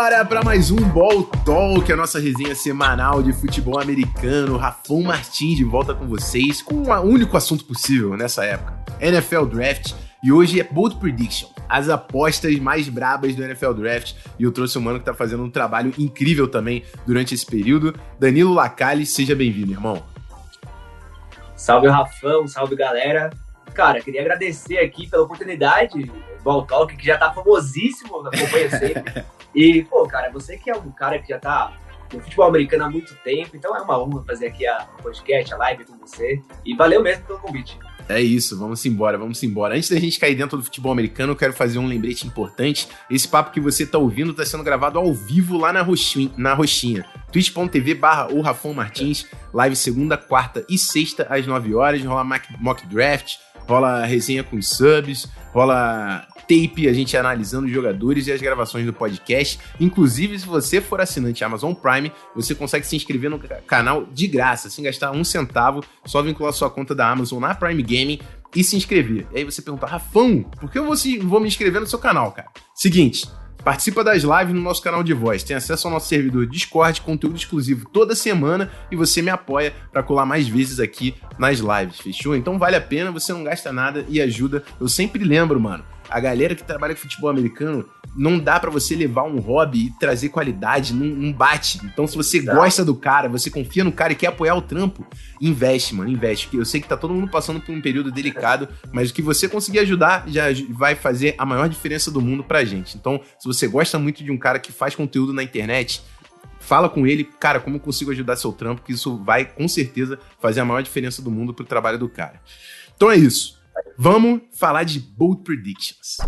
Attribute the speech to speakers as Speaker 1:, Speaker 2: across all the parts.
Speaker 1: Bora para mais um Ball Talk, a nossa resenha semanal de futebol americano. Rafão Martins de volta com vocês com o único assunto possível nessa época: NFL Draft. E hoje é Bold Prediction, as apostas mais brabas do NFL Draft. E eu trouxe um mano que tá fazendo um trabalho incrível também durante esse período. Danilo Lacalle, seja bem-vindo, irmão.
Speaker 2: Salve, Rafão, salve, galera. Cara, queria agradecer aqui pela oportunidade, Ball Talk, que já tá famosíssimo, acompanha sempre. E, pô, cara, você que é um cara que já tá no futebol americano há muito tempo, então é uma honra fazer aqui a podcast, a live com você. E valeu mesmo pelo convite.
Speaker 1: É isso, vamos embora, vamos embora. Antes da gente cair dentro do futebol americano, eu quero fazer um lembrete importante. Esse papo que você tá ouvindo tá sendo gravado ao vivo lá na Roxinha, na Roxinha. twitch.tv barra o Rafão Martins, live segunda, quarta e sexta às 9 horas, rola mock draft, rola resenha com subs, rola tape, a gente analisando os jogadores e as gravações do podcast. Inclusive, se você for assinante Amazon Prime, você consegue se inscrever no canal de graça, sem gastar um centavo, só vincular sua conta da Amazon na Prime Gaming e se inscrever. E aí você pergunta, Rafão, por que eu vou, se, vou me inscrever no seu canal, cara? Seguinte, Participa das lives no nosso canal de voz, tem acesso ao nosso servidor Discord, conteúdo exclusivo toda semana e você me apoia para colar mais vezes aqui nas lives, fechou? Então vale a pena, você não gasta nada e ajuda. Eu sempre lembro, mano, a galera que trabalha com futebol americano, não dá para você levar um hobby e trazer qualidade, não, não bate. Então, se você tá. gosta do cara, você confia no cara e quer apoiar o trampo, investe, mano, investe. Eu sei que tá todo mundo passando por um período delicado, mas o que você conseguir ajudar já vai fazer a maior diferença do mundo pra gente. Então, se você gosta muito de um cara que faz conteúdo na internet, fala com ele, cara, como eu consigo ajudar seu trampo, que isso vai com certeza fazer a maior diferença do mundo pro trabalho do cara. Então é isso. Vamos falar de Bold Predictions.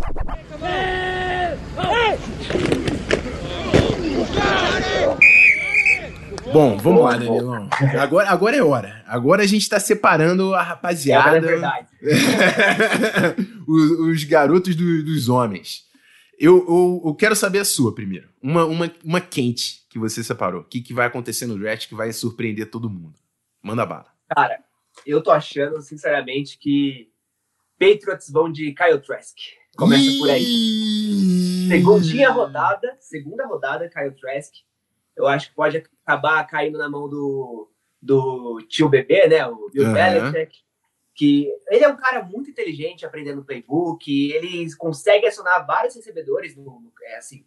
Speaker 1: Bom, vamos lá, Danilão. Agora, agora é hora. Agora a gente tá separando a rapaziada. É verdade. os, os, garotos do, dos homens. Eu, eu, eu, quero saber a sua primeiro. Uma, uma, uma quente que você separou. O que, que vai acontecer no draft que vai surpreender todo mundo? Manda bala.
Speaker 2: Cara, eu tô achando, sinceramente, que Patriots vão de Kyle Trask. Começa por aí. Segundinha rodada, segunda rodada, Kyle Trask. Eu acho que pode acabar caindo na mão do, do tio bebê, né? O Bill uhum. Belichick. Que ele é um cara muito inteligente aprendendo playbook. Ele consegue acionar vários recebedores no, é, assim,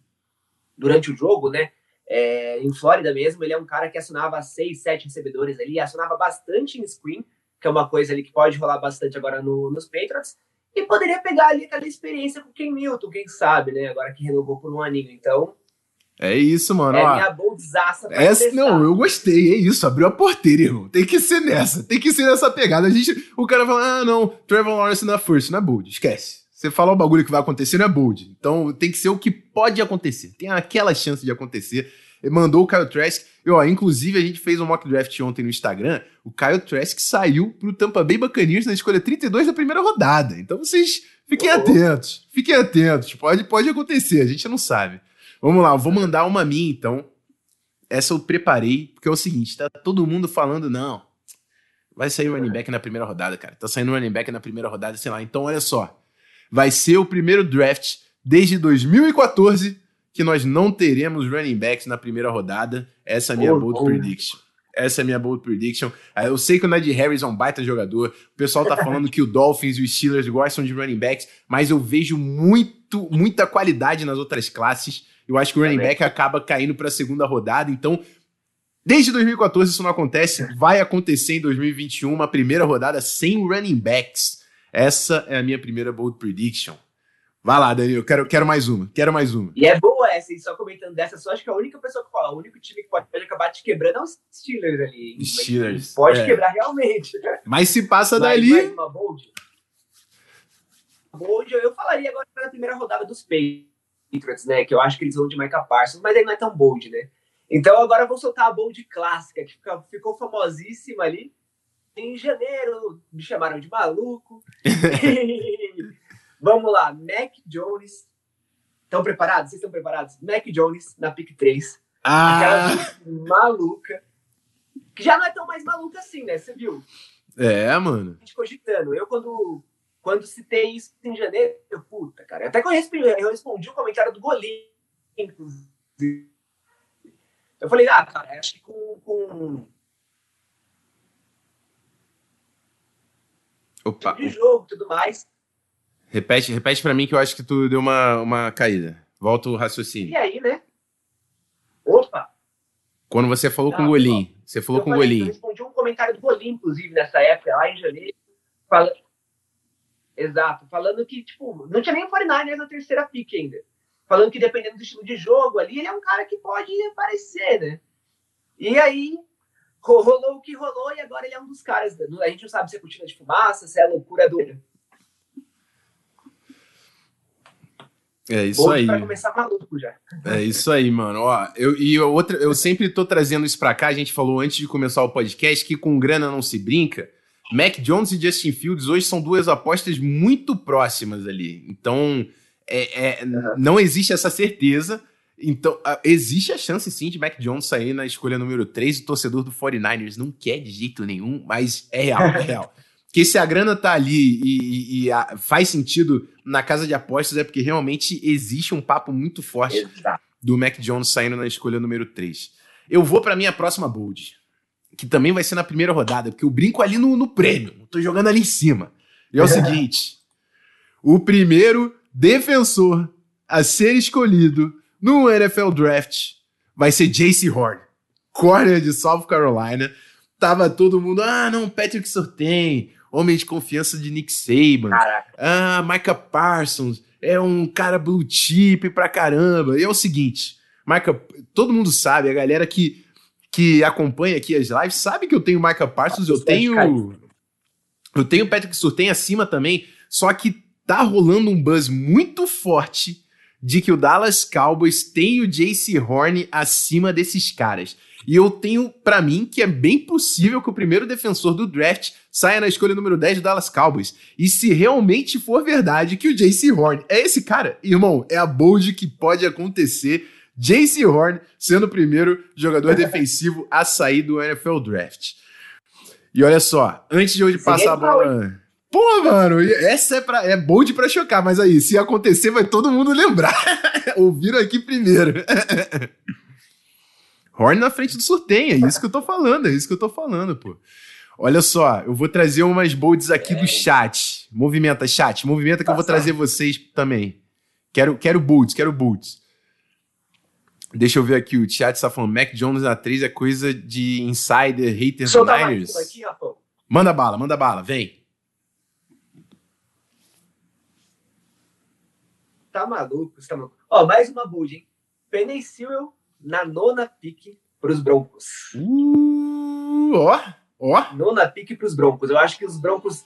Speaker 2: durante o jogo, né? É, em Flórida mesmo, ele é um cara que acionava seis, sete recebedores ali, acionava bastante em screen que é uma coisa ali que pode rolar bastante agora no, nos Patriots, e poderia pegar ali aquela experiência com o Ken Milton, quem sabe, né? Agora que renovou por um aninho. Então,
Speaker 1: é isso, mano.
Speaker 2: É Ó, minha bolsaça pra
Speaker 1: essa, Não, eu gostei, é isso. Abriu a porteira, irmão. Tem que ser nessa. Tem que ser nessa pegada. A gente, o cara fala, ah, não, Trevor Lawrence na first, não é bold. Esquece. Você falar o bagulho que vai acontecer não é bold. Então tem que ser o que pode acontecer. Tem aquela chance de acontecer. Ele mandou o Kyle Trask. E, ó, inclusive, a gente fez um mock draft ontem no Instagram. O Kyle Trask saiu pro Tampa Bay Buccaneers na escolha 32 da primeira rodada. Então vocês fiquem oh. atentos. Fiquem atentos. Pode, pode acontecer, a gente não sabe. Vamos lá, eu vou mandar uma minha, então. Essa eu preparei, porque é o seguinte, tá todo mundo falando, não, vai sair running back na primeira rodada, cara. Tá saindo running back na primeira rodada, sei lá. Então, olha só. Vai ser o primeiro draft desde 2014 que nós não teremos running backs na primeira rodada. Essa é a minha oh, bold oh. prediction. Essa é a minha bold prediction. Eu sei que o Ned Harris é um baita jogador. O pessoal tá falando que o Dolphins e os Steelers gostam de running backs, mas eu vejo muito, muita qualidade nas outras classes. Eu acho que o running back acaba caindo para a segunda rodada. Então, desde 2014 isso não acontece. Vai acontecer em 2021 uma primeira rodada sem running backs. Essa é a minha primeira bold prediction. Vai lá, Danilo, quero, quero mais uma, quero mais uma.
Speaker 2: E é boa essa, e só comentando dessa, só acho que a única pessoa que fala, o único time que pode, acabar te quebrando é os Steelers ali.
Speaker 1: Steelers.
Speaker 2: Pode é. quebrar realmente.
Speaker 1: Mas se passa mais, dali. Mais
Speaker 2: uma bold. Bold, eu falaria agora na primeira rodada dos Patriots, né? Que eu acho que eles vão de Micah Parsons, mas ele não é tão bold, né? Então agora eu vou soltar a bold clássica, que ficou famosíssima ali. Em janeiro, me chamaram de maluco. Vamos lá, Mac Jones. Estão preparados? Vocês estão preparados? Mac Jones na pick 3.
Speaker 1: Ah.
Speaker 2: Aquela maluca. Que já não é tão mais maluca assim, né? Você viu?
Speaker 1: É, mano.
Speaker 2: A gente cogitando. Eu, quando, quando citei isso em janeiro, eu, puta, cara. Até que eu respondi, eu respondi o comentário do Golinho, inclusive. Eu falei, ah, cara, acho que com, com
Speaker 1: Opa.
Speaker 2: de jogo tudo mais.
Speaker 1: Repete, repete para mim que eu acho que tu deu uma, uma caída. Volta o raciocínio.
Speaker 2: E aí, né? Opa!
Speaker 1: Quando você falou
Speaker 2: Não,
Speaker 1: com o Golim. Você falou com o
Speaker 2: falei, Eu
Speaker 1: Golim.
Speaker 2: respondi um comentário do Golim, inclusive, nessa época, lá em janeiro. Fala... Exato, falando que, tipo, não tinha nem o 49ers na terceira pick ainda. Falando que dependendo do estilo de jogo ali, ele é um cara que pode aparecer, né? E aí, ro- rolou o que rolou e agora ele é um dos caras. né? A gente não sabe se é cortina de fumaça, se é loucura do.
Speaker 1: É isso
Speaker 2: Bom,
Speaker 1: aí.
Speaker 2: Pra começar maluco já.
Speaker 1: É isso aí, mano. Ó, eu, e outra, eu sempre tô trazendo isso pra cá. A gente falou antes de começar o podcast que com grana não se brinca. Mac Jones e Justin Fields hoje são duas apostas muito próximas ali. Então, é, é,
Speaker 2: Uhum.
Speaker 1: não existe essa certeza. Então, existe a chance sim de Mac Jones sair na escolha número 3. O torcedor do 49ers não quer de jeito nenhum, mas é real, é real. Porque se a grana tá ali e, e- e a- faz sentido na casa de apostas, é porque realmente existe um papo muito forte
Speaker 2: Exato.
Speaker 1: do Mac Jones saindo na escolha número 3. Eu vou pra minha próxima bold, que também vai ser na primeira rodada, porque eu brinco ali no, no prêmio, eu tô jogando ali em cima. E é o seguinte: o primeiro defensor a ser escolhido no NFL Draft vai ser Jace Horn, corner de South Carolina. Tava todo mundo, ah, não, Patrick Surtain, homem de confiança de Nick Saban.
Speaker 2: Caraca.
Speaker 1: Ah, Micah Parsons é um cara blue chip pra caramba. E é o seguinte, Micah, todo mundo sabe, a galera que, que acompanha aqui as lives sabe que eu tenho Micah Parsons, eu tenho eu tenho Patrick Surtain acima também, só que tá rolando um buzz muito forte de que o Dallas Cowboys tem o Jace Horn acima desses caras. E eu tenho pra mim que é bem possível que o primeiro defensor do draft saia na escolha número 10 do Dallas Cowboys. E se realmente for verdade que o Jace Horn é esse cara, irmão, é a bold que pode acontecer. Jace Horn sendo o primeiro jogador defensivo a sair do NFL Draft. E olha só, antes de eu passar a bola. Pô, mano, essa é, pra, é bold pra chocar, mas aí, se acontecer, vai todo mundo lembrar. Ouviram aqui primeiro. Horn na frente do Surtem, é isso que eu tô falando, é isso que eu tô falando, pô. Olha só, eu vou trazer umas bolds aqui do chat. Movimenta, chat, movimenta que eu vou trazer vocês também. Quero, quero bolds, quero bolds. Deixa eu ver aqui, o chat está falando, Mac Jones na 3 é coisa de insider, hater do
Speaker 2: Solta mais
Speaker 1: Niners.
Speaker 2: aqui.
Speaker 1: Manda bala, manda bala, vem.
Speaker 2: Tá maluco, tá maluco. Ó, mais uma bold, hein? Penny Sewell na nona pick pros Broncos.
Speaker 1: Uh, ó, ó.
Speaker 2: Nona pick pros Broncos. Eu acho que os Broncos.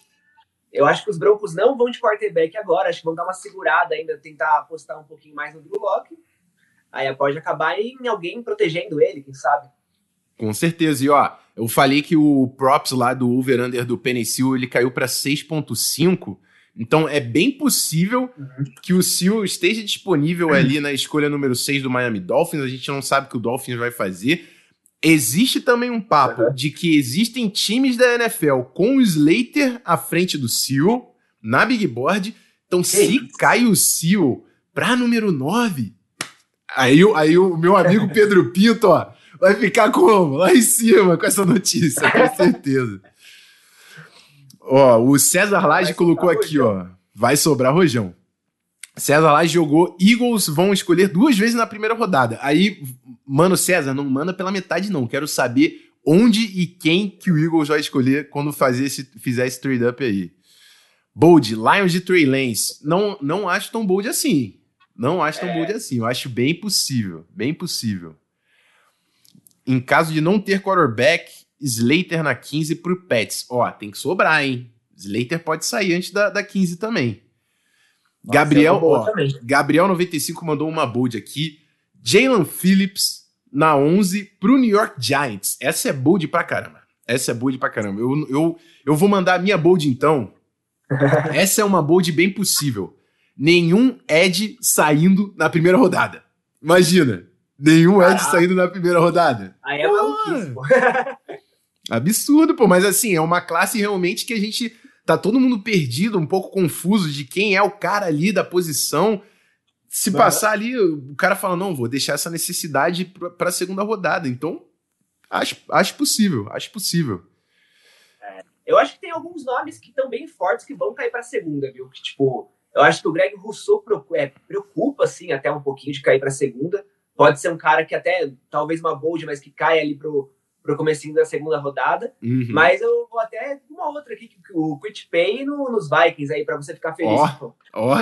Speaker 2: Eu acho que os Broncos não vão de quarterback agora. Acho que vão dar uma segurada ainda, tentar apostar um pouquinho mais no Drew Locke. Aí pode acabar em alguém protegendo ele, quem sabe?
Speaker 1: Com certeza. E ó, eu falei que o props lá do over-under do Penicil ele caiu para 6.5. Então é bem possível que o Seal esteja disponível ali na escolha número 6 do Miami Dolphins. A gente não sabe o que o Dolphins vai fazer. Existe também um papo
Speaker 2: Uhum.
Speaker 1: de que existem times da NFL com o Slater à frente do Seal na Big Board. Então, se cai o Seal pra número 9, aí, o- aí o meu amigo Pedro Pinto, ó, vai ficar como? Lá em cima com essa notícia, com certeza. Ó, o César Laje
Speaker 2: Vai
Speaker 1: colocou aqui, ó. Vai sobrar rojão. César Laje jogou. Eagles vão escolher duas vezes na primeira rodada. Aí, mano, César, não manda pela metade, não. Quero saber onde e quem que o Eagles vai escolher quando fazer esse, fizer esse trade up aí. Bold, Lions de Trey Lance. Não, não acho tão bold assim. Não acho tão
Speaker 2: É.
Speaker 1: bold assim. Eu acho bem possível. Bem possível. Em caso de não ter quarterback, Slater na 15 pro Pets. Ó, tem que sobrar, hein? Slater pode sair antes da, da 15 também. Gabriel,
Speaker 2: Essa é
Speaker 1: ó,
Speaker 2: também.
Speaker 1: Gabriel95 mandou uma bold aqui. Jalen Phillips na 11 pro New York Giants. Essa é bold pra caramba. Essa é bold pra caramba. Eu, eu, eu vou mandar a minha bold então. Essa é uma bold bem possível. Nenhum Ed saindo na primeira rodada. Imagina. Nenhum Ed
Speaker 2: Caraca.
Speaker 1: saindo na primeira rodada.
Speaker 2: Aí é maluquice, pô.
Speaker 1: Absurdo, pô. Mas assim, é uma classe realmente que a gente tá todo mundo perdido, um pouco confuso de quem é o cara ali da posição. se passar ali, o cara fala: não, vou deixar essa necessidade para a segunda rodada. Então, acho, acho possível, acho possível.
Speaker 2: É, eu acho que tem alguns nomes que estão bem fortes que vão cair para a segunda, viu? Que, tipo, eu acho que o Greg Rousseau preocupa, é, preocupa assim, até um pouquinho de cair para a segunda. Pode ser um cara que até, talvez uma bold, mas que cai ali pro, pro comecinho da segunda rodada. Uhum. Mas eu vou até uma outra aqui, o Quit Pay no, nos Vikings aí, para você ficar feliz.
Speaker 1: Ó, ó.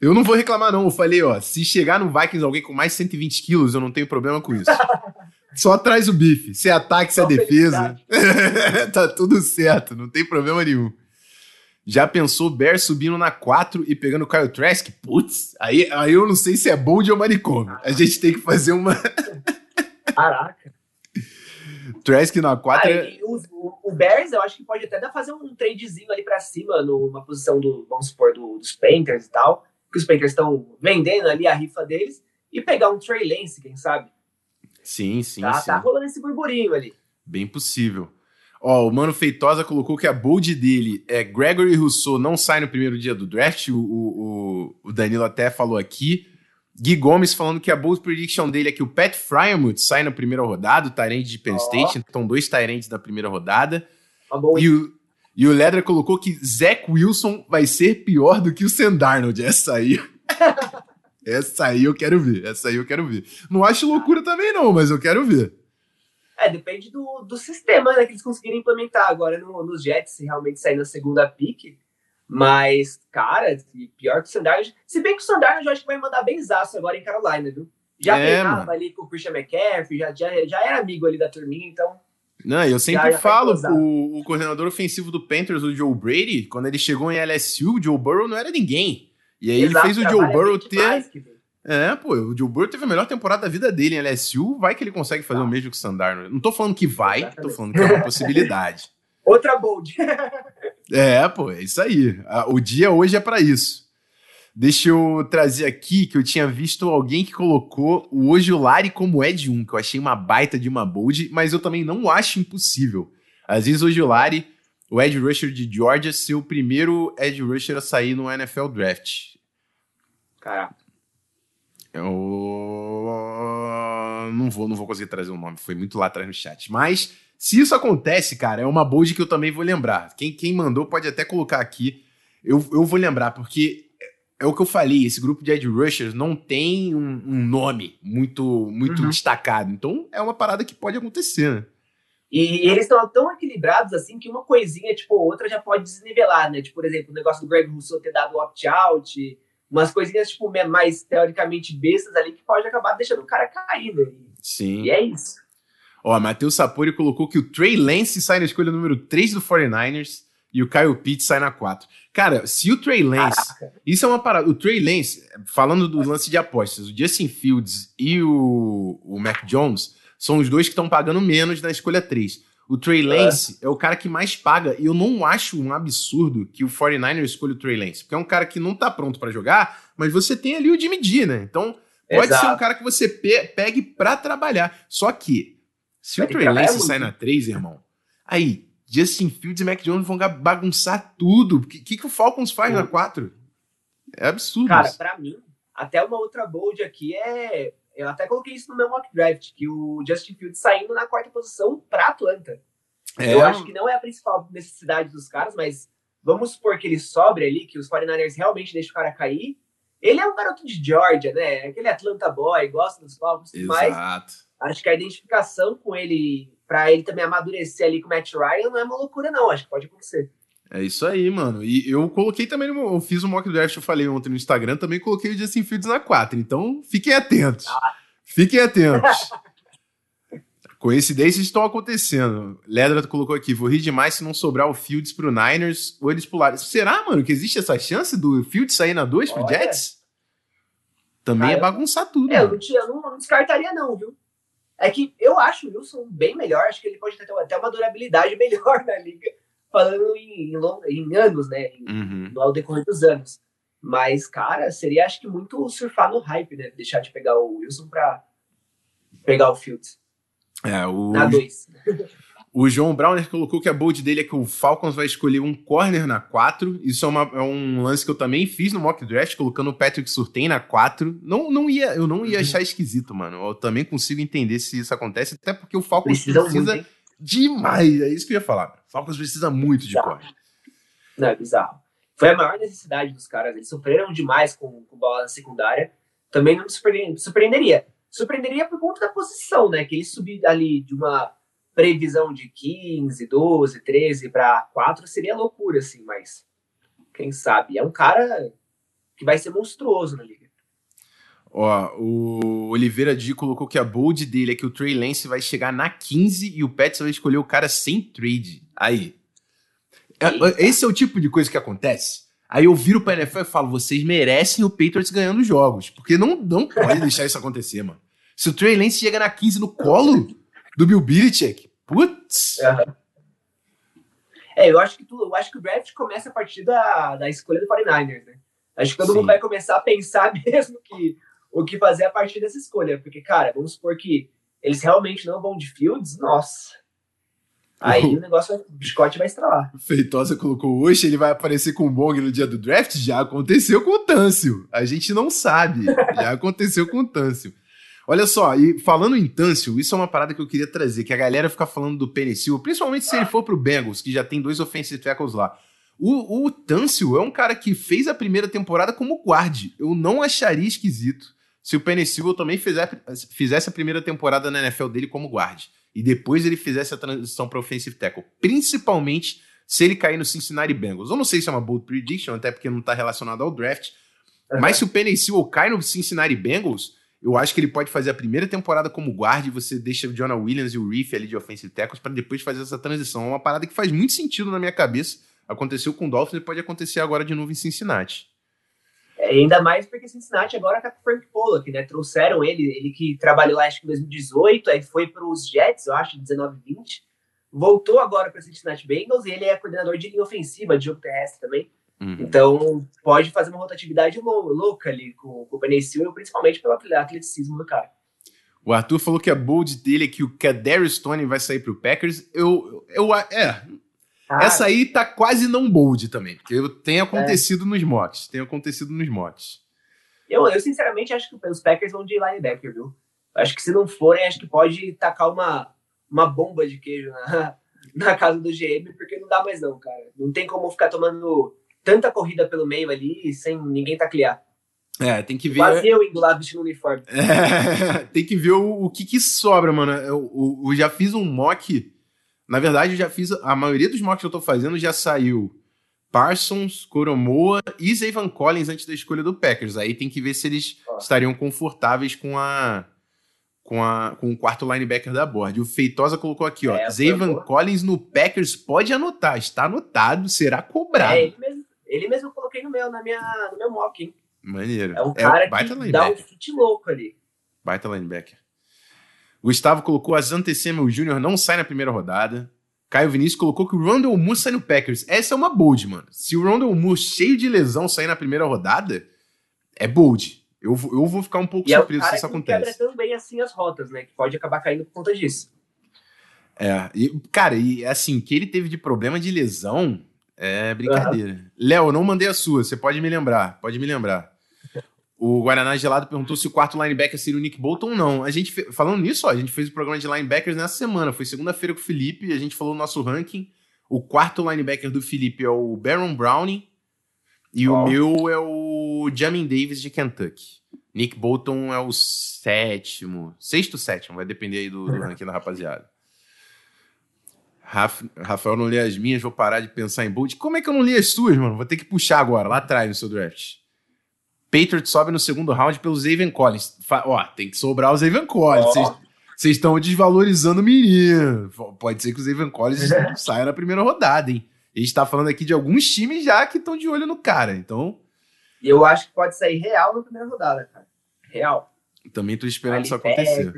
Speaker 1: eu não vou reclamar não, eu falei, ó, se chegar no Vikings alguém com mais de 120 quilos, eu não tenho problema com isso. Só traz o bife, se é ataque, se é defesa. tá tudo certo, não tem problema nenhum. Já pensou Bear subindo na 4 e pegando o Kyle Trask? Putz, aí, aí eu não sei se é bold ou manicômio. A gente tem que fazer uma.
Speaker 2: Caraca.
Speaker 1: Trask na 4.
Speaker 2: É... O, o, Bears, eu acho que pode até dar fazer um tradezinho ali pra cima, numa posição do, vamos supor, do, dos Panthers e tal. Que os Panthers estão vendendo ali a rifa deles. E pegar um Trey Lance, quem sabe?
Speaker 1: Sim, sim,
Speaker 2: tá,
Speaker 1: sim.
Speaker 2: Tá rolando esse burburinho ali.
Speaker 1: Bem possível. Ó, o Mano Feitosa colocou que a bold dele é Gregory Rousseau não sai no primeiro dia do draft. O, o, o Danilo até falou aqui. Gui Gomes falando que a bold prediction dele é que o Pat Fryermuth sai na primeira rodada, o Tyrande de Penn State. Então, dois Tyrands da primeira rodada.
Speaker 2: Tá
Speaker 1: e o, e o Ledra colocou que Zach Wilson vai ser pior do que o Sandarnold. Essa aí. essa aí eu quero ver. Essa aí eu quero ver. Não acho loucura também, não, mas eu quero ver.
Speaker 2: É, depende do, do sistema né, que eles conseguirem implementar agora no, nos Jets, se realmente sair na segunda pick. Mas, cara, pior que o Sandarnold. Se bem que o Sandarnold eu acho que vai mandar bem zaço agora em Carolina, viu? Já é, treinava ali com o Christian McCaffrey, já, já, já era amigo ali da turminha, então.
Speaker 1: Não, eu sempre já, falo, o, o, coordenador ofensivo do Panthers, o Joe Brady, quando ele chegou em LSU, o Joe Burrow não era ninguém. E aí Exato, ele fez o Joe Burrow ter. É, pô, o Joe Burrow teve a melhor temporada da vida dele em LSU, vai que ele consegue fazer tá. o mesmo que o Sandar. Não tô falando que vai, Exatamente. tô falando que é uma possibilidade.
Speaker 2: Outra bold.
Speaker 1: é, pô, é isso aí. O dia hoje é para isso. Deixa eu trazer aqui que eu tinha visto alguém que colocou o Ojulari como Ed 1, que eu achei uma baita de uma bold, mas eu também não acho impossível. Às vezes o Ojulari, o Ed Rusher de Georgia, ser o primeiro Ed Rusher a sair no NFL Draft.
Speaker 2: Caraca.
Speaker 1: Eu não vou, não vou conseguir trazer o um nome, foi muito lá atrás no chat. Mas se isso acontece, cara, é uma bold que eu também vou lembrar. Quem, quem mandou pode até colocar aqui. Eu, eu vou lembrar, porque é o que eu falei, esse grupo de Ed Rushers não tem um, um nome muito muito uhum. destacado. Então é uma parada que pode acontecer, né?
Speaker 2: E, e eles estão tão equilibrados assim que uma coisinha, tipo, outra já pode desnivelar, né? Tipo, por exemplo, o negócio do Greg Rousseau ter dado opt-out, umas coisinhas, tipo, mais teoricamente bestas ali que pode acabar deixando o cara cair, né?
Speaker 1: Sim.
Speaker 2: E é isso.
Speaker 1: Ó, Matheus Sapori colocou que o Trey Lance sai na escolha número 3 do 49ers e o Kyle Pitts sai na 4. Cara, se o Trey Lance. Caraca. Isso é uma parada. O Trey Lance, falando do lance de apostas, o Justin Fields e o, o Mac Jones são os dois que estão pagando menos na escolha 3. O Trey Lance é. é. o cara que mais paga, e eu não acho um absurdo que o 49ers escolha o Trey Lance, porque é um cara que não tá pronto para jogar, mas você tem ali o Jimmy G, né? Então, pode Exato. ser um cara que você pe pegue para trabalhar. Só que, se o Trey Lance sai na 3, irmão, aí, Justin Fields e Mac Jones vão bagunçar tudo. O que, que, que, o Falcons faz na 4? É absurdo.
Speaker 2: Cara, isso. pra mim, até uma outra bold aqui é eu até coloquei isso no meu mock draft, que o Justin Fields saindo na quarta posição para Atlanta. É. Eu acho que não é a principal necessidade dos caras, mas vamos supor que ele sobre ali, que os 49ers realmente deixam o cara cair. Ele é um garoto de Georgia, né? Aquele Atlanta boy, gosta dos Falcons, mas acho que a identificação com ele, para ele também amadurecer ali com o Matt Ryan, não é uma loucura, não. Acho que pode acontecer.
Speaker 1: É isso aí, mano. E eu coloquei também, no, eu fiz um mock draft, eu falei ontem no Instagram, também coloquei o Justin Fields na 4. Então, fiquem atentos. Ah. Fiquem atentos. Coincidências estão acontecendo. Ledra colocou aqui, vou rir demais se não sobrar o Fields pro Niners ou eles pularem. Será, mano, que existe essa chance do Fields sair na 2 pro Jets? Também Cara, é bagunçar tudo.
Speaker 2: É, eu não, eu não descartaria não, viu? É que eu acho o Wilson bem melhor, acho que ele pode ter até uma durabilidade melhor na liga falando em, em, em anos, né? Em, uhum. Ao decorrer dos anos. Mas, cara, seria acho que muito surfar no hype, né? Deixar de pegar o Wilson pra pegar o Fields.
Speaker 1: É, o.
Speaker 2: Na 2.
Speaker 1: O João Browner colocou que a bold dele é que o Falcons vai escolher um corner na 4. Isso é, uma, é, um lance que eu também fiz no mock draft, colocando o Patrick Surtain na 4. Não, não ia, eu não ia uhum. achar esquisito, mano. Eu também consigo entender se isso acontece, até porque o Falcons precisa, precisa demais. É isso que eu ia falar. O Falcons precisa muito de corner.
Speaker 2: Não, é bizarro. Foi a maior necessidade dos caras. Eles sofreram demais com, com bola na secundária. Também não me surpreenderia. Surpreenderia por conta da posição, né? Que ele subir ali de uma previsão de 15, 12, 13 para 4 seria loucura, assim, mas quem sabe? É um cara que vai ser monstruoso na liga.
Speaker 1: Ó, o Oliveira D colocou que a bold dele é que o Trey Lance vai chegar na 15 e o Pets vai escolher o cara sem trade. Aí. É, Eita. Esse é o tipo de coisa que acontece. Aí eu viro pra NFL e falo: vocês merecem o Patriots ganhando jogos. Porque não, não pode deixar isso acontecer, mano. Se o Trey Lance chega na 15 no colo, do Bill Belichick. Putz!
Speaker 2: Uhum. É, eu acho que tu, eu acho que o draft começa a partir da, da escolha do 49ers, né? Acho que todo Sim. mundo vai começar a pensar mesmo que o que fazer a partir dessa escolha. Porque, cara, vamos supor que eles realmente não vão de Fields, nossa. Aí o, o negócio, o biscote vai estralar.
Speaker 1: Feitosa colocou hoje, ele vai aparecer com o Bong no dia do draft? Já aconteceu com o Tâncio. A gente não sabe. Já aconteceu com o Tâncio. Olha só, e falando em Tâncio, isso é uma parada que eu queria trazer, que a galera fica falando do Penicil, principalmente se ele for pro Bengals, que já tem dois offensive tackles lá. O, o Tâncio é um cara que fez a primeira temporada como guarde. Eu não acharia esquisito se o Penicil também fizer, fizesse a primeira temporada na NFL dele como guarde. E depois ele fizesse a transição para offensive tackle. Principalmente se ele cair no Cincinnati Bengals. Eu não sei se é uma bold prediction, até porque não está relacionado ao draft. Uhum. Mas se o Penicil cai no Cincinnati Bengals, eu acho que ele pode fazer a primeira temporada como guarda e você deixa o Jonah Williams e o Reef ali de offensive tackles para depois fazer essa transição. É uma parada que faz muito sentido na minha cabeça. Aconteceu com o Dolphins e pode acontecer agora de novo em Cincinnati.
Speaker 2: É, ainda mais porque Cincinnati agora tá com o Frank Pollock, né? Trouxeram ele, ele que trabalhou lá acho que em 2018, aí foi para os Jets, eu acho, 19 20. Voltou agora para Cincinnati Bengals e ele é coordenador de linha ofensiva, de jogo terrestre também. Uhum. Então, pode fazer uma rotatividade louca ali com, com o Benicil, principalmente pelo atleticismo do cara.
Speaker 1: O Arthur falou que a bold dele é que o Kadarius Stone vai sair pro Packers. Eu, eu, é, ah, essa aí tá quase não bold também, porque tem acontecido é. nos mocks, tem acontecido nos mocks.
Speaker 2: Eu, eu sinceramente acho que os Packers vão de linebacker, viu? Acho que se não forem, acho que pode tacar uma, uma bomba de queijo na, na casa do GM, porque não dá mais não, cara. Não tem como ficar tomando tanta corrida pelo meio ali sem ninguém taclear.
Speaker 1: É, tem que ver.
Speaker 2: Quase eu indo lá vestindo uniforme.
Speaker 1: É, tem que ver o, o que, que sobra, mano. Eu, eu, eu, já fiz um mock. Na verdade, eu já fiz. A maioria dos mocks que eu tô fazendo já saiu Parsons, Coromoa e Zayvan Collins antes da escolha do Packers. Aí tem que ver se eles estariam confortáveis com a. Com, a, com o quarto linebacker da board. O Feitosa colocou aqui, ó. É, Zayvan Collins no Packers pode anotar. Está anotado, será cobrado. É,
Speaker 2: ele mesmo ele mesmo eu coloquei no meu, na minha, no meu mock, hein?
Speaker 1: Maneiro.
Speaker 2: É um cara é, que dá um chute louco ali.
Speaker 1: Baita linebacker. Gustavo colocou Asante Samuel Jr. não sai na primeira rodada. Caio Vinícius colocou que o Rondell Moore sai no Packers. Essa é uma bold, mano. Se o Rondell Moore cheio de lesão sair na primeira rodada, é bold. Eu, eu vou ficar um pouco e surpreso é se isso acontece.
Speaker 2: quebra também assim as rotas, né? Que pode acabar caindo por conta disso.
Speaker 1: É, e, cara, e assim, que ele teve de problema de lesão, é brincadeira. Uhum. Léo, não mandei a sua, você pode me lembrar, pode me lembrar. O Guaraná Gelado perguntou se o quarto linebacker seria o Nick Bolton ou não. A gente, falando nisso, ó, a gente fez o programa de linebackers nessa semana. Foi segunda-feira com o Felipe, a gente falou o nosso ranking. O quarto linebacker do Felipe é o Baron Browning e o meu é o Jamin Davis de Kentucky. Nick Bolton é o sétimo, sexto, sétimo, vai depender aí do, do ranking da rapaziada. Rafael não lê as minhas, vou parar de pensar em bold. Como é que eu não li as suas, mano? Vou ter que puxar agora, lá atrás no seu draft. Patriots sobe no segundo round pelo Zaven Collins. Fa ó, tem que sobrar o Zaven Collins. Vocês estão desvalorizando o menino. Pode ser que o Zaven Collins saia na primeira rodada, hein? A gente tá falando aqui de alguns times já que estão de olho no cara, então.
Speaker 2: Eu acho que pode sair real na primeira rodada, cara. Real.
Speaker 1: Também tô esperando isso acontecer.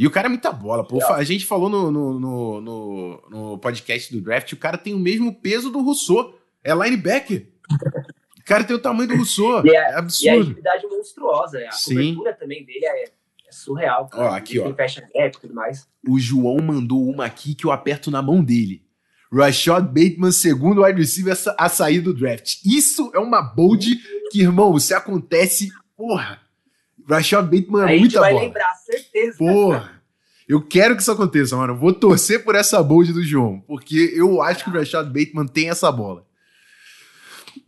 Speaker 1: E o cara é muita bola. Pô. A gente falou no, no, no, no, podcast do draft, o cara tem o mesmo peso do Rousseau. É linebacker. O cara tem o tamanho do Rousseau.
Speaker 2: é,
Speaker 1: é absurdo. E
Speaker 2: a agilidade monstruosa. A Sim. cobertura também dele é, É surreal.
Speaker 1: Cara. Ó, aqui, ó.
Speaker 2: Fashion Gap e tudo mais.
Speaker 1: O João mandou uma aqui que eu aperto na mão dele. Rashad Bateman, segundo wide receiver a sair do draft. Isso é uma bold que, irmão, se acontece, porra. Rashad Bateman é muita bola. A gente vai lembrar,
Speaker 2: certeza.
Speaker 1: Porra. Eu quero que isso aconteça, mano. Vou torcer por essa bold do João, porque eu acho que o Rashad Bateman tem essa bola.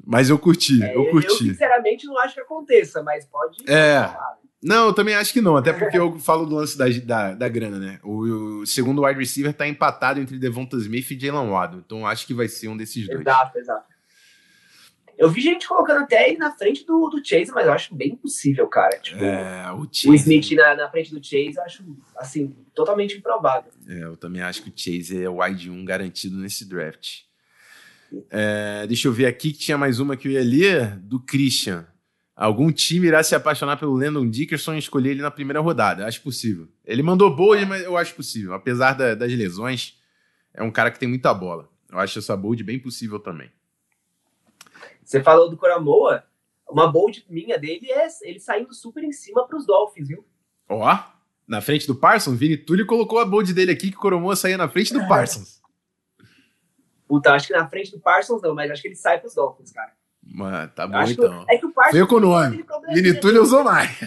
Speaker 1: Mas eu curti, é, eu curti. Eu,
Speaker 2: sinceramente, não acho que aconteça, mas pode.
Speaker 1: É. Não, eu também acho que não, até porque eu falo do lance da, da, da grana, né? O, o, segundo wide receiver tá empatado entre Devonta Smith e Jalen Waddle, então acho que vai ser um desses dois.
Speaker 2: Exato, exato. Eu vi gente colocando até ele na frente do, do Chase, mas eu acho bem possível, cara. Tipo,
Speaker 1: é, o, Chase...
Speaker 2: o Smith na, na frente do Chase, eu acho, assim, totalmente improvável.
Speaker 1: É, eu também acho que o Chase é o wide 1 garantido nesse draft. É, deixa eu ver aqui que tinha mais uma que eu ia ler, do Christian. Algum time irá se apaixonar pelo Landon Dickerson e escolher ele na primeira rodada. Acho possível. Ele mandou boa, mas eu acho possível. Apesar da, das lesões, é um cara que tem muita bola. Eu acho essa bold bem possível também.
Speaker 2: Você falou do Coramoa. Uma bold minha dele é ele saindo super em cima para os Dolphins, viu?
Speaker 1: Ó, na frente do Parsons. Vini Túlio colocou a bold dele aqui que o Coramoa saía na frente do Parsons.
Speaker 2: Puta, acho que na frente do Parsons não, mas acho que ele sai para os Dolphins, cara.
Speaker 1: Mano, tá bom então.
Speaker 2: Que, é que o Parsons.
Speaker 1: Veio com o nome. Vini Túlio usou mais.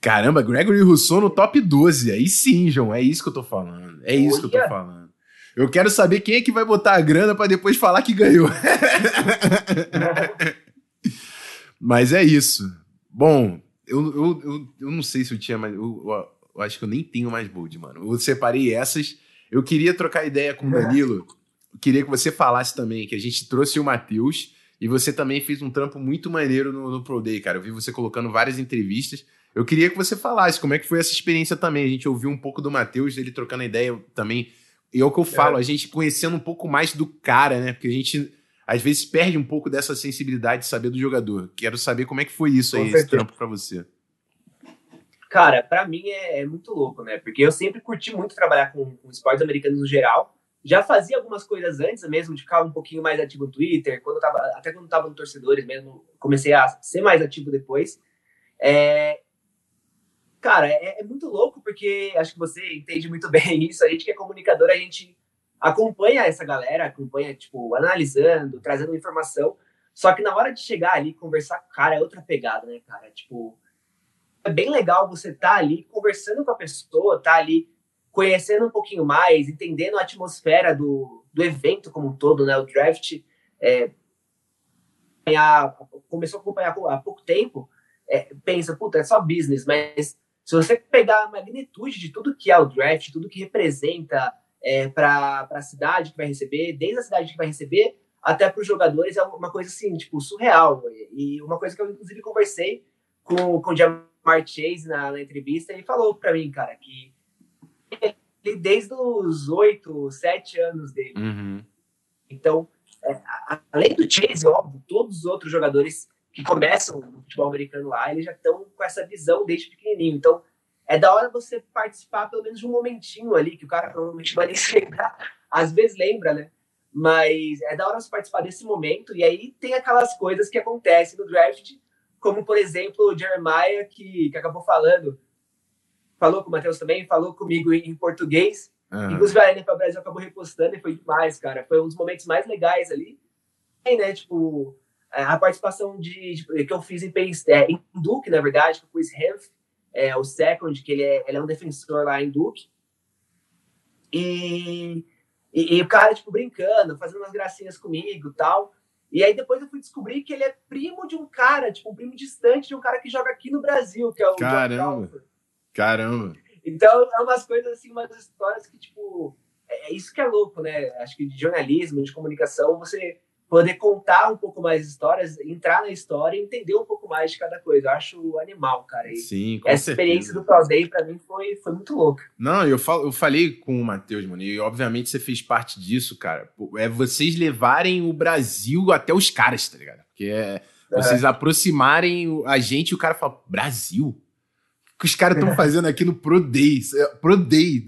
Speaker 1: Caramba, Gregory Rousseau no top 12. Aí sim, João. É isso que eu tô falando. É isso Olha. que eu tô falando. Eu quero saber quem é que vai botar a grana para depois falar que ganhou. Mas é isso. Bom, eu, eu, eu, eu, não sei se eu tinha mais. Eu, eu, acho que eu nem tenho mais bold, mano. Eu separei essas. Eu queria trocar ideia com o Danilo. Eu queria que você falasse também que a gente trouxe o Matheus e você também fez um trampo muito maneiro no, no Pro Day, cara. Eu vi você colocando várias entrevistas. Eu queria que você falasse como é que foi essa experiência também. A gente ouviu um pouco do Matheus, ele trocando ideia também. E é o que eu falo, é. a gente conhecendo um pouco mais do cara, né? Porque a gente às vezes perde um pouco dessa sensibilidade de saber do jogador. Quero saber como é que foi isso aí, esse trampo para você.
Speaker 2: Cara, para mim é, é, muito louco, né? Porque eu sempre curti muito trabalhar com, com esportes americanos no geral. Já fazia algumas coisas antes mesmo, de ficar um pouquinho mais ativo no Twitter, quando tava, até quando tava no Torcedores mesmo, comecei a ser mais ativo depois. É... Cara, é, é muito louco, porque acho que você entende muito bem isso. A gente que é comunicador, a gente acompanha essa galera, acompanha, tipo, analisando, trazendo informação. Só que na hora de chegar ali, conversar com o cara, é outra pegada, né, cara? Tipo, é bem legal você estar tá ali conversando com a pessoa, tá ali conhecendo um pouquinho mais, entendendo a atmosfera do, do evento como um todo, né? O draft é, começou a acompanhar há pouco tempo, é, pensa, puta, é só business, mas se você pegar a magnitude de tudo que é o draft, tudo que representa é, para a cidade que vai receber, desde a cidade que vai receber até para os jogadores, é uma coisa assim, tipo, surreal. E uma coisa que eu, inclusive, conversei com, com o Mark Chase na, na entrevista, ele falou para mim, cara, que ele, desde os oito, sete anos dele.
Speaker 1: Uhum.
Speaker 2: Então, é, além do Chase, óbvio, todos os outros jogadores que começam no futebol americano lá, eles já estão com essa visão desde pequenininho. Então, é da hora você participar pelo menos de um momentinho ali, que o cara provavelmente vai nem se lembrar. Às vezes lembra, né? Mas é da hora você participar desse momento. E aí tem aquelas coisas que acontecem no draft como por exemplo o Jeremiah, que, que acabou falando, falou com o Matheus também, falou comigo em, em português. Uhum. Inclusive a NFL Brasil acabou repostando e foi demais, cara. Foi um dos momentos mais legais ali. E, né, tipo, a participação de, tipo, que eu fiz em, é, em Duke, na verdade, com o Chris Hemp, é, o second, que ele é, ele é um defensor lá em Duke. E, e, e, o cara, tipo, brincando, fazendo umas gracinhas comigo e tal. E aí depois eu fui descobrir que ele é primo de um cara, tipo, um primo distante de um cara que joga aqui no Brasil, que é o
Speaker 1: Caramba! Caramba!
Speaker 2: Então, é umas coisas assim, umas histórias que, tipo, é, é isso que é louco, né? Acho que de jornalismo, de comunicação, você poder contar um pouco mais histórias, entrar na história e entender um pouco mais de cada coisa. Eu acho animal, cara. E
Speaker 1: Sim, com
Speaker 2: Essa certeza. experiência do Pro Day, pra mim, foi, foi muito louca.
Speaker 1: Não, eu, falo, eu falei com o Matheus, mano, e obviamente você fez parte disso, cara. É vocês levarem o Brasil até os caras, tá ligado? Porque é, vocês aproximarem a gente e o cara fala, Brasil? O que os caras estão fazendo aqui no Pro Day? Pro Day.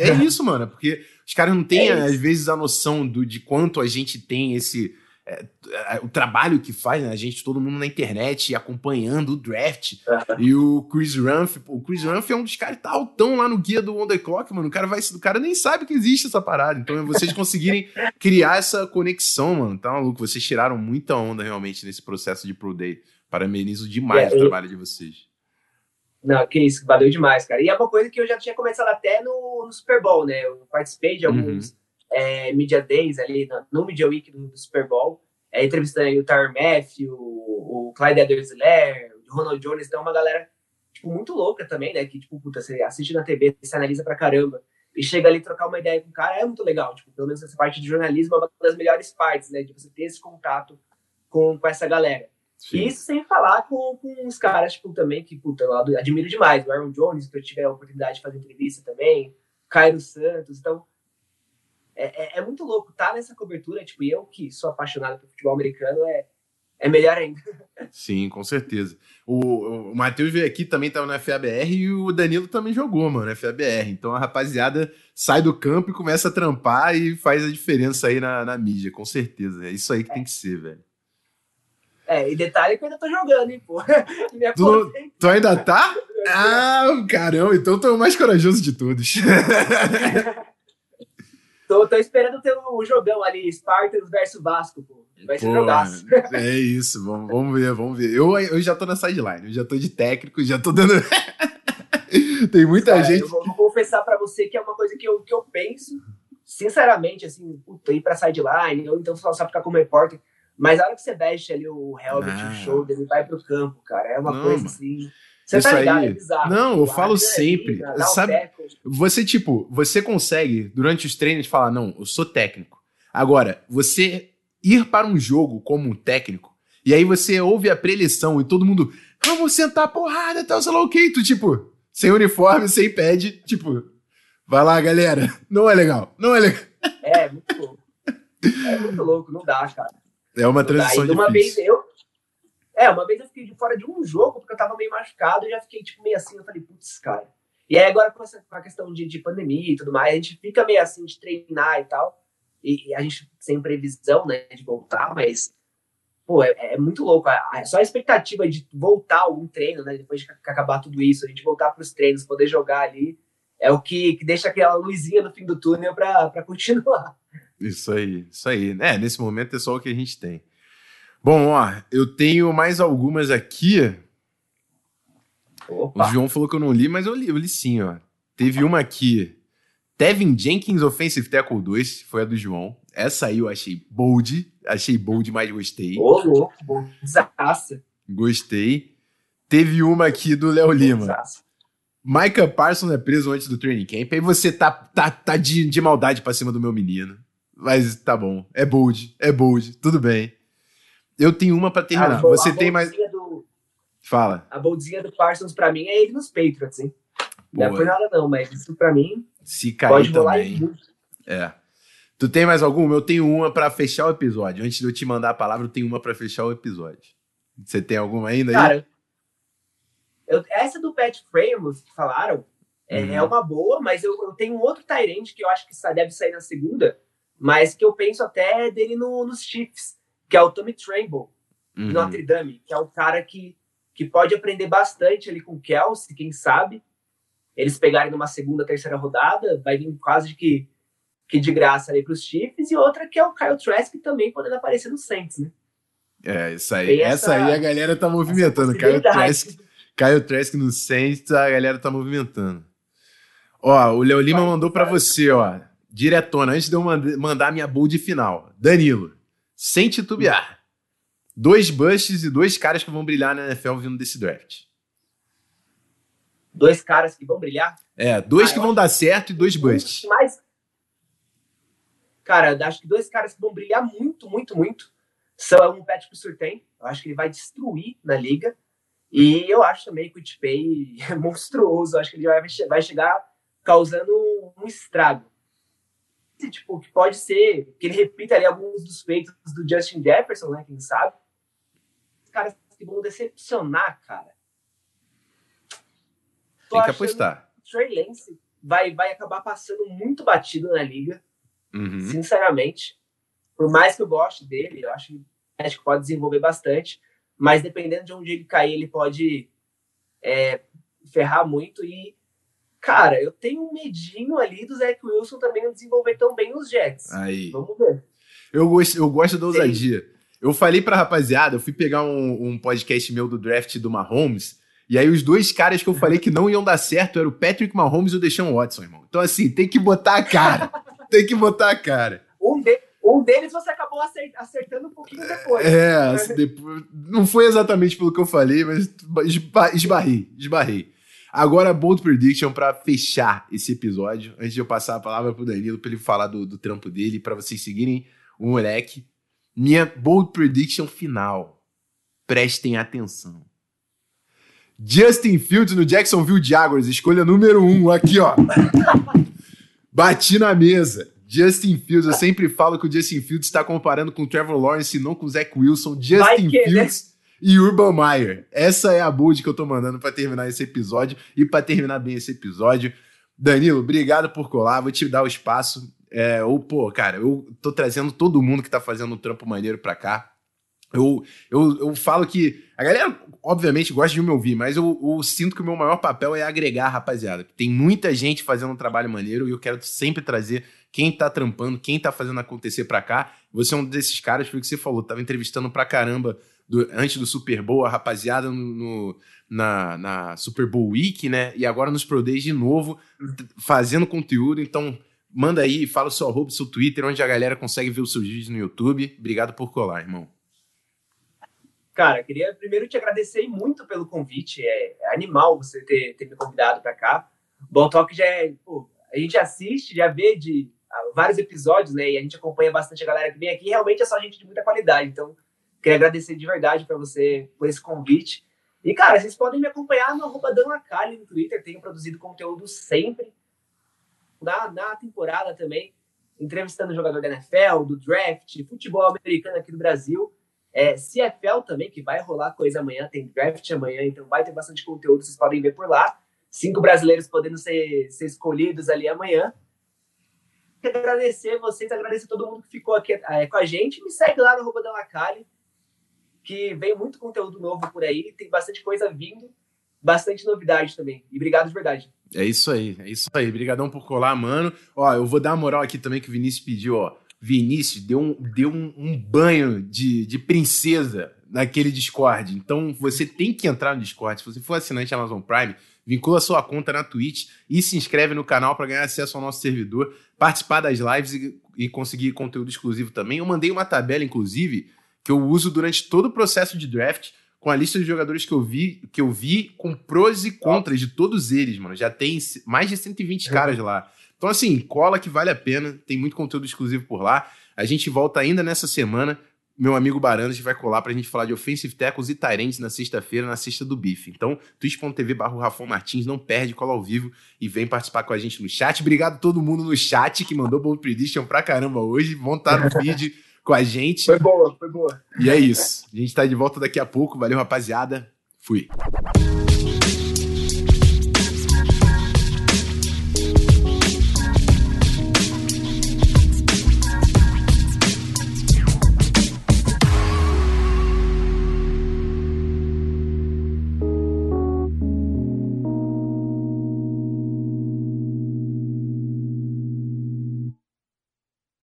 Speaker 1: É isso, mano, porque os caras não têm, é às vezes, a noção do, de quanto a gente tem esse é, é, o trabalho que faz, né? A gente, todo mundo na internet acompanhando o draft. e o Chris Rumph, o Chris Rumph é um dos caras que tá altão lá no guia do On The Clock, mano. O cara vai, o cara nem sabe que existe essa parada. Então, é vocês conseguirem criar essa conexão, mano, tá maluco? Vocês tiraram muita onda realmente nesse processo de Pro Day. Parabenizo demais é, o trabalho de vocês.
Speaker 2: Não, que isso, valeu demais, cara. E é uma coisa que eu já tinha começado até no, no Super Bowl, né? Eu participei de alguns uhum. É, Media Days ali, no, no Media Week do, do Super Bowl, é, entrevistando aí o Tyler Matthew, o, o Clyde Edwards-Helaire, o Ronald Jones, então uma galera, tipo, muito louca também, né? Que, tipo, puta, você assiste na TV, você analisa pra caramba, e chega ali trocar uma ideia com o cara, é muito legal. Tipo, pelo menos essa parte de jornalismo é uma das melhores partes, né? De você ter esse contato com, com essa galera. Sim. Isso sem falar com, com os caras, tipo, também, que, puta, eu admiro demais. O Aaron Jones, que eu tive a oportunidade de fazer entrevista também. Cairo Santos. Então, é, é, é, muito louco estar tá nessa cobertura. Tipo, eu que sou apaixonado por futebol americano, é, é melhor ainda.
Speaker 1: Sim, com certeza. O, o Matheus veio aqui, também estava no FABR, e o Danilo também jogou, mano, no FABR. Então a rapaziada sai do campo e começa a trampar e faz a diferença aí na, na mídia, com certeza. É isso aí que é. tem que ser, velho.
Speaker 2: É, e detalhe que eu ainda tô jogando, hein, pô.
Speaker 1: Tu, tu, ainda tá? Ah, caramba, então tu é o mais corajoso de todos.
Speaker 2: tô, tô esperando ter um jogão ali, Spartans versus Vasco, pô. Vai ser jogaço.
Speaker 1: É isso, vamos, vamos ver, vamos ver. Eu, eu já tô na sideline, eu já tô de técnico, já tô dando. Tem muita Cara, gente.
Speaker 2: Eu vou, vou confessar pra você que é uma coisa que eu, que eu penso, sinceramente, assim, puta, ir pra sideline, ou então só ficar como repórter mas a hora que você veste ali o helmet, ah. o shoulder, ele vai pro campo, cara. É uma não, coisa assim. Você tá ligado, aí... é bizarro.
Speaker 1: Não, eu falo sempre. Ali, sabe, você, tipo, você consegue, durante os treinos, falar, não, eu sou técnico. Agora, você ir para um jogo como um técnico, e aí você ouve a preleção e todo mundo, vamos sentar porrada, tal, sei lá o que, tu, tipo, sem uniforme, sem pad, tipo, vai lá, galera. Não é legal, não é legal.
Speaker 2: É, muito louco. É muito louco, não dá, cara.
Speaker 1: É uma transição
Speaker 2: Daí, uma vez eu É, uma vez eu fiquei de fora de um jogo porque eu tava meio machucado e já fiquei tipo meio assim, eu falei, putz, cara. E aí agora com, essa, com a questão de, de pandemia e tudo mais, a gente fica meio assim de treinar e tal. E, e a gente sem previsão, né, de voltar, mas pô, é, é muito louco. Só a expectativa de voltar algum treino, né, depois de acabar tudo isso, a gente voltar para os treinos, poder jogar ali, é o que, que deixa aquela luzinha no fim do túnel para continuar.
Speaker 1: Isso aí, isso aí. É, nesse momento é só o que a gente tem. Bom, ó, eu tenho mais algumas aqui. Opa. O João falou que eu não li, mas eu li, eu li sim, ó. Teve uma aqui. Tevin Jenkins Offensive Tackle 2, foi a do João. Essa aí eu achei bold. Achei bold, mas gostei.
Speaker 2: Ô, louco, boldaça.
Speaker 1: Gostei. Teve uma aqui do Léo Lima. Micah Parsons é preso antes do training camp. Aí você tá, tá, tá de, de maldade pra cima do meu menino. Mas tá bom. É bold, é bold, tudo bem. Eu tenho uma para terminar. Você tem mais. Do... Fala.
Speaker 2: A boldzinha do Parsons para mim é ele nos Patriots, hein? Boa. Não é por nada, não, mas isso para mim.
Speaker 1: Se cair pode também. É. Tu tem mais alguma? Eu tenho uma para fechar o episódio. Antes de eu te mandar a palavra, eu tenho uma para fechar o episódio. Você tem alguma ainda aí? Cara,
Speaker 2: eu, essa do Pat Framus que falaram é, é uhum. é, uma boa, mas eu, eu tenho um outro Tyrant que eu acho que deve sair na segunda, mas que eu penso até dele no, nos Chiefs, que é o Tommy Tremble, uhum. Notre Dame, que é um cara que, que pode aprender bastante ali com o Kelsey, quem sabe. Eles pegarem numa segunda, terceira rodada, vai vir quase que, que de graça ali para os Chiefs, e outra que é o Kyle Trask, também podendo aparecer no Saints, né?
Speaker 1: É, isso aí, essa, essa, aí a galera tá movimentando. Kyle Trask, Kyle Trask no Saints, a galera tá movimentando. Ó, o Léo Lima mandou para você, ó diretona, antes de eu mandar a minha build final. Danilo, sem titubear. Dois busts e dois caras que vão brilhar na NFL vindo desse draft.
Speaker 2: Dois caras que vão brilhar?
Speaker 1: É, dois ah, que vão dar certo e dois busts.
Speaker 2: Mas, cara, acho que dois caras que vão brilhar muito, muito, muito são um Patrick Surtain. Eu acho que ele vai destruir na liga. E eu acho também que o Tipei é monstruoso. Eu acho que ele vai, vai chegar causando um estrago tipo, que pode ser que ele repita ali alguns dos feitos do Justin Jefferson, né? Quem sabe? Os caras que vão decepcionar, cara.
Speaker 1: Tô Tem que apostar.
Speaker 2: Trey Lance vai, vai acabar passando muito batido na liga. Uhum. Sinceramente. por mais que eu goste dele, eu acho que acho que pode desenvolver bastante, mas dependendo de onde ele cair, ele pode é, ferrar muito. E, cara, eu tenho um medinho ali do Zach Wilson também não desenvolver tão bem os Jets.
Speaker 1: Aí.
Speaker 2: Vamos ver.
Speaker 1: Eu gosto, eu gosto da ousadia. Eu falei pra rapaziada, eu fui pegar um, um, podcast meu do draft do Mahomes, e aí os dois caras que eu falei que não iam dar certo eram o Patrick Mahomes e o Deshaun Watson, irmão. Então, assim, tem que botar a cara. tem que botar a cara.
Speaker 2: Um, de, um deles você acabou acertando um pouquinho depois.
Speaker 1: É, assim, depois, não foi exatamente pelo que eu falei, mas esbarrei, esbarrei. Agora, bold prediction para fechar esse episódio, antes de eu passar a palavra pro Danilo para ele falar do, do trampo dele, para vocês seguirem o moleque. Minha bold prediction final. Prestem atenção. Justin Fields no Jacksonville Jaguars, escolha número um, aqui ó. Bati na mesa. Justin Fields, eu sempre falo que o Justin Fields está comparando com o Trevor Lawrence e não com o Zach Wilson. Justin? Fields né? E Urban Meyer. Essa é a bold que eu tô mandando para terminar esse episódio e para terminar bem esse episódio. Danilo, obrigado por colar. Vou te dar o espaço. É, ou, pô, cara, eu tô trazendo todo mundo que tá fazendo um trampo maneiro pra cá. Eu, eu, eu falo que a galera, obviamente, gosta de me ouvir, mas eu, eu sinto que o meu maior papel é agregar, rapaziada. Tem muita gente fazendo um trabalho maneiro e eu quero sempre trazer quem tá trampando, quem tá fazendo acontecer pra cá. Você é um desses caras, foi o que você falou, tava entrevistando pra caramba do, antes do Super Bowl, a rapaziada no, no, na, na Super Bowl Week, né? E agora nos Pro Days de novo, fazendo conteúdo. Então, Manda aí, fala o seu arroba, seu Twitter, onde a galera consegue ver os seus vídeos no YouTube. Obrigado por colar, irmão.
Speaker 2: Cara, queria primeiro te agradecer muito pelo convite. É, é animal você ter, ter me convidado para cá. Bom Talk já é. Pô, a gente assiste, já vê de ah, vários episódios, né? E a gente acompanha bastante a galera que vem aqui. Realmente é só gente de muita qualidade. Então, queria agradecer de verdade para você por esse convite. E, cara, vocês podem me acompanhar no arroba no Twitter. Tenho produzido conteúdo sempre na, na temporada também, entrevistando jogador da NFL, do draft, futebol americano aqui do Brasil. É, CFL também, que vai rolar coisa amanhã, tem draft amanhã, então vai ter bastante conteúdo, vocês podem ver por lá. Cinco brasileiros podendo ser, ser escolhidos ali amanhã. Agradecer vocês, agradecer todo mundo que ficou aqui é, com a gente. Me segue lá no Roupa da que vem muito conteúdo novo por aí, tem bastante coisa vindo, bastante novidade também. E obrigado de verdade.
Speaker 1: É isso aí, é isso aí. Obrigadão por colar, mano. Ó, eu vou dar uma moral aqui também que o Vinícius pediu, ó. Vinícius deu um, deu um, um banho de, de princesa naquele Discord. Então você tem que entrar no Discord. Se você for assinante Amazon Prime, vincula sua conta na Twitch e se inscreve no canal para ganhar acesso ao nosso servidor, participar das lives e, e, conseguir conteúdo exclusivo também. Eu mandei uma tabela, inclusive, que eu uso durante todo o processo de draft com a lista de jogadores que eu vi, que eu vi com prós e contras de todos eles, mano. Já tem mais de 120 uhum. caras lá. Então, assim, cola que vale a pena. Tem muito conteúdo exclusivo por lá. A gente volta ainda nessa semana. Meu amigo Barandas vai colar pra gente falar de offensive tackles e Tyrants na sexta-feira, na sexta do bife. Então, twitch.tv barra Rafão Martins, não perde, cola ao vivo e vem participar com a gente no chat. Obrigado a todo mundo no chat que mandou Bold Prediction pra caramba hoje. Vão estar no feed com a gente.
Speaker 2: Foi boa, foi boa.
Speaker 1: E é isso. A gente tá de volta daqui a pouco. Valeu, rapaziada. Fui.